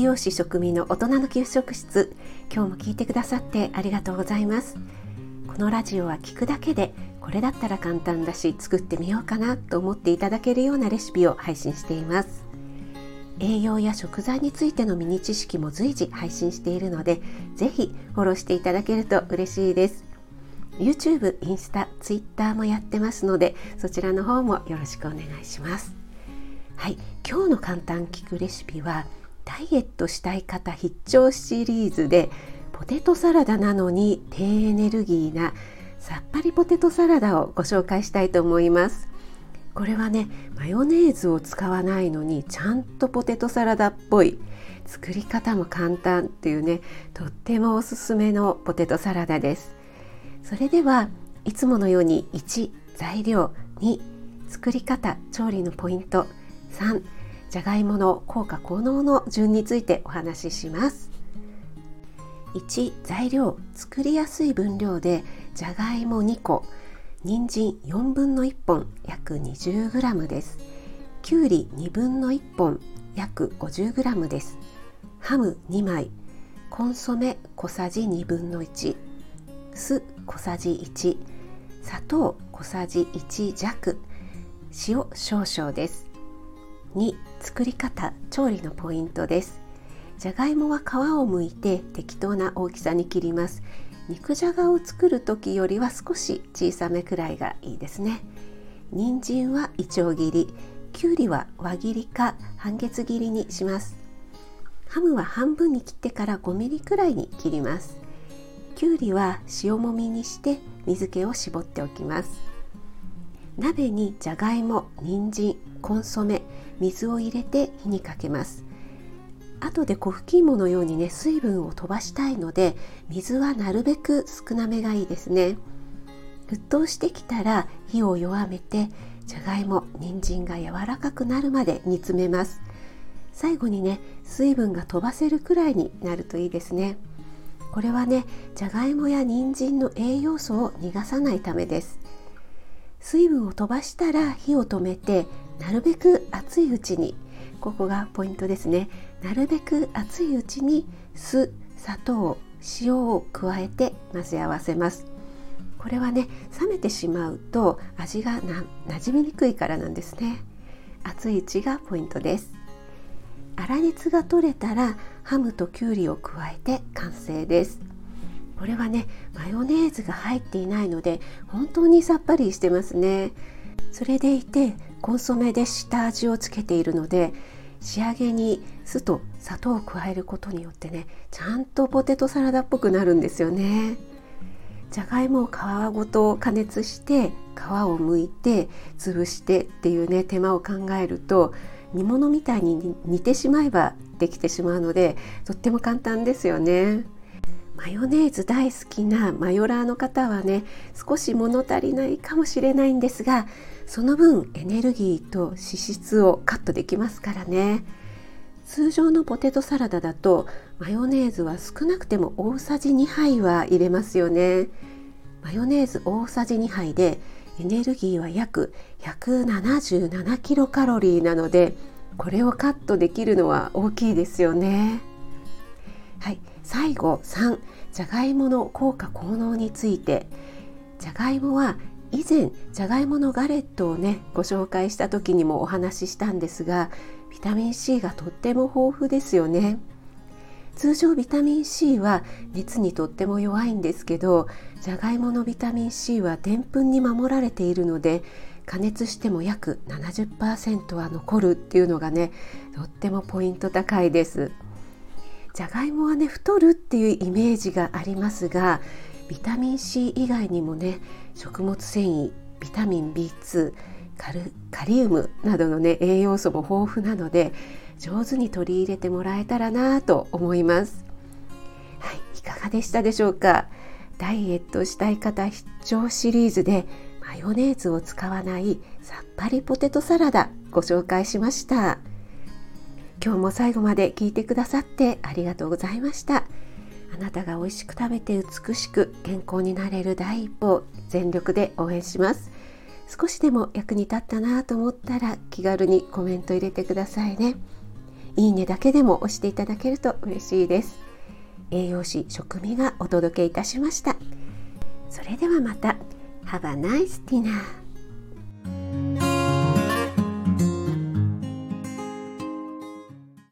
栄養士食味の大人の給食室。今日も聞いてくださってありがとうございます。このラジオは聞くだけでこれだったら簡単だし作ってみようかなと思っていただけるようなレシピを配信しています。栄養や食材についてのミニ知識も随時配信しているのでぜひフォローしていただけると嬉しいです。YouTube、インスタ、Twitter もやってますのでそちらの方もよろしくお願いします。はい今日の簡単聞くレシピはダイエットしたい方必聴シリーズでポテトサラダなのに低エネルギーなさっぱりポテトサラダをご紹介したいと思います。これはねマヨネーズを使わないのにちゃんとポテトサラダっぽい作り方も簡単っていうねとってもおすすめのポテトサラダです。それではいつものように1材料2作り方調理のポイント。3じゃがいもの効果効能の順についてお話しします。1材料作りやすい分量でじゃがいも2個人参4分の1本約 20g です。きゅうり2分の1本約 50g です。ハム2枚コンソメ小さじ2分の1酢小さじ1砂糖小さじ1弱塩少々です。2作り方調理のポイントです。じゃがいもは皮を剥いて適当な大きさに切ります。肉じゃがを作る時よりは少し小さめくらいがいいですね。人参はいちょう切りきゅうりは輪切りか半月切りにします。ハムは半分に切ってから5ミリくらいに切ります。きゅうりは塩もみにして水気を絞っておきます。鍋にじゃがいも、人参、コンソメ、水を入れて火にかけます。後で粉吹き芋のようにね水分を飛ばしたいので水はなるべく少なめがいいですね。沸騰してきたら火を弱めてじゃがいも人参が柔らかくなるまで煮詰めます。最後にね水分が飛ばせるくらいになるといいですね。これはねじゃがいもや人参の栄養素を逃がさないためです。水分を飛ばしたら火を止めてなるべく熱いうちにここがポイントですね。なるべく熱いうちに酢砂糖塩を加えて混ぜ合わせます。これはね冷めてしまうと味がな馴染みにくいからなんですね。熱いうちがポイントです。粗熱が取れたらハムときゅうりを加えて完成です。これはねマヨネーズが入っていないので本当にさっぱりしてますね。それでいてコンソメで下味をつけているので仕上げに酢と砂糖を加えることによってねちゃんとポテトサラダっぽくなるんですよねじゃがいもを皮ごと加熱して皮を剥いて潰してっていうね手間を考えると煮物みたいに煮てしまえばできてしまうのでとっても簡単ですよね。マヨネーズ大好きなマヨラーの方はね少し物足りないかもしれないんですがその分エネルギーと脂質をカットできますからね。通常のポテトサラダだとマヨネーズは少なくても大さじ2杯は入れますよね。マヨネーズ大さじ2杯でエネルギーは約177キロカロリーなのでこれをカットできるのは大きいですよね。はい。最後3じゃがいもの効果効能について。じゃがいもは以前じゃがいものガレットをねご紹介した時にもお話ししたんですがビタミン C がとっても豊富ですよね。通常ビタミン C は熱にとっても弱いんですけどじゃがいものビタミン C はでんぷんに守られているので加熱しても約70%は残るっていうのがねとってもポイント高いです。じゃがいもはね太るっていうイメージがありますがビタミン C 以外にもね食物繊維ビタミン B2 カルカリウムなどのね栄養素も豊富なので上手に取り入れてもらえたらなと思います。はいいかがでしたでしょうか？ダイエットしたい方必聴シリーズでマヨネーズを使わないさっぱりポテトサラダご紹介しました。今日も最後まで聞いてくださってありがとうございました。あなたが美味しく食べて美しく健康になれる第一歩を全力で応援します。少しでも役に立ったなと思ったら気軽にコメント入れてくださいね。いいねだけでも押していただけると嬉しいです。栄養士食味がお届けいたしました。それではまた。Have a nice dinner.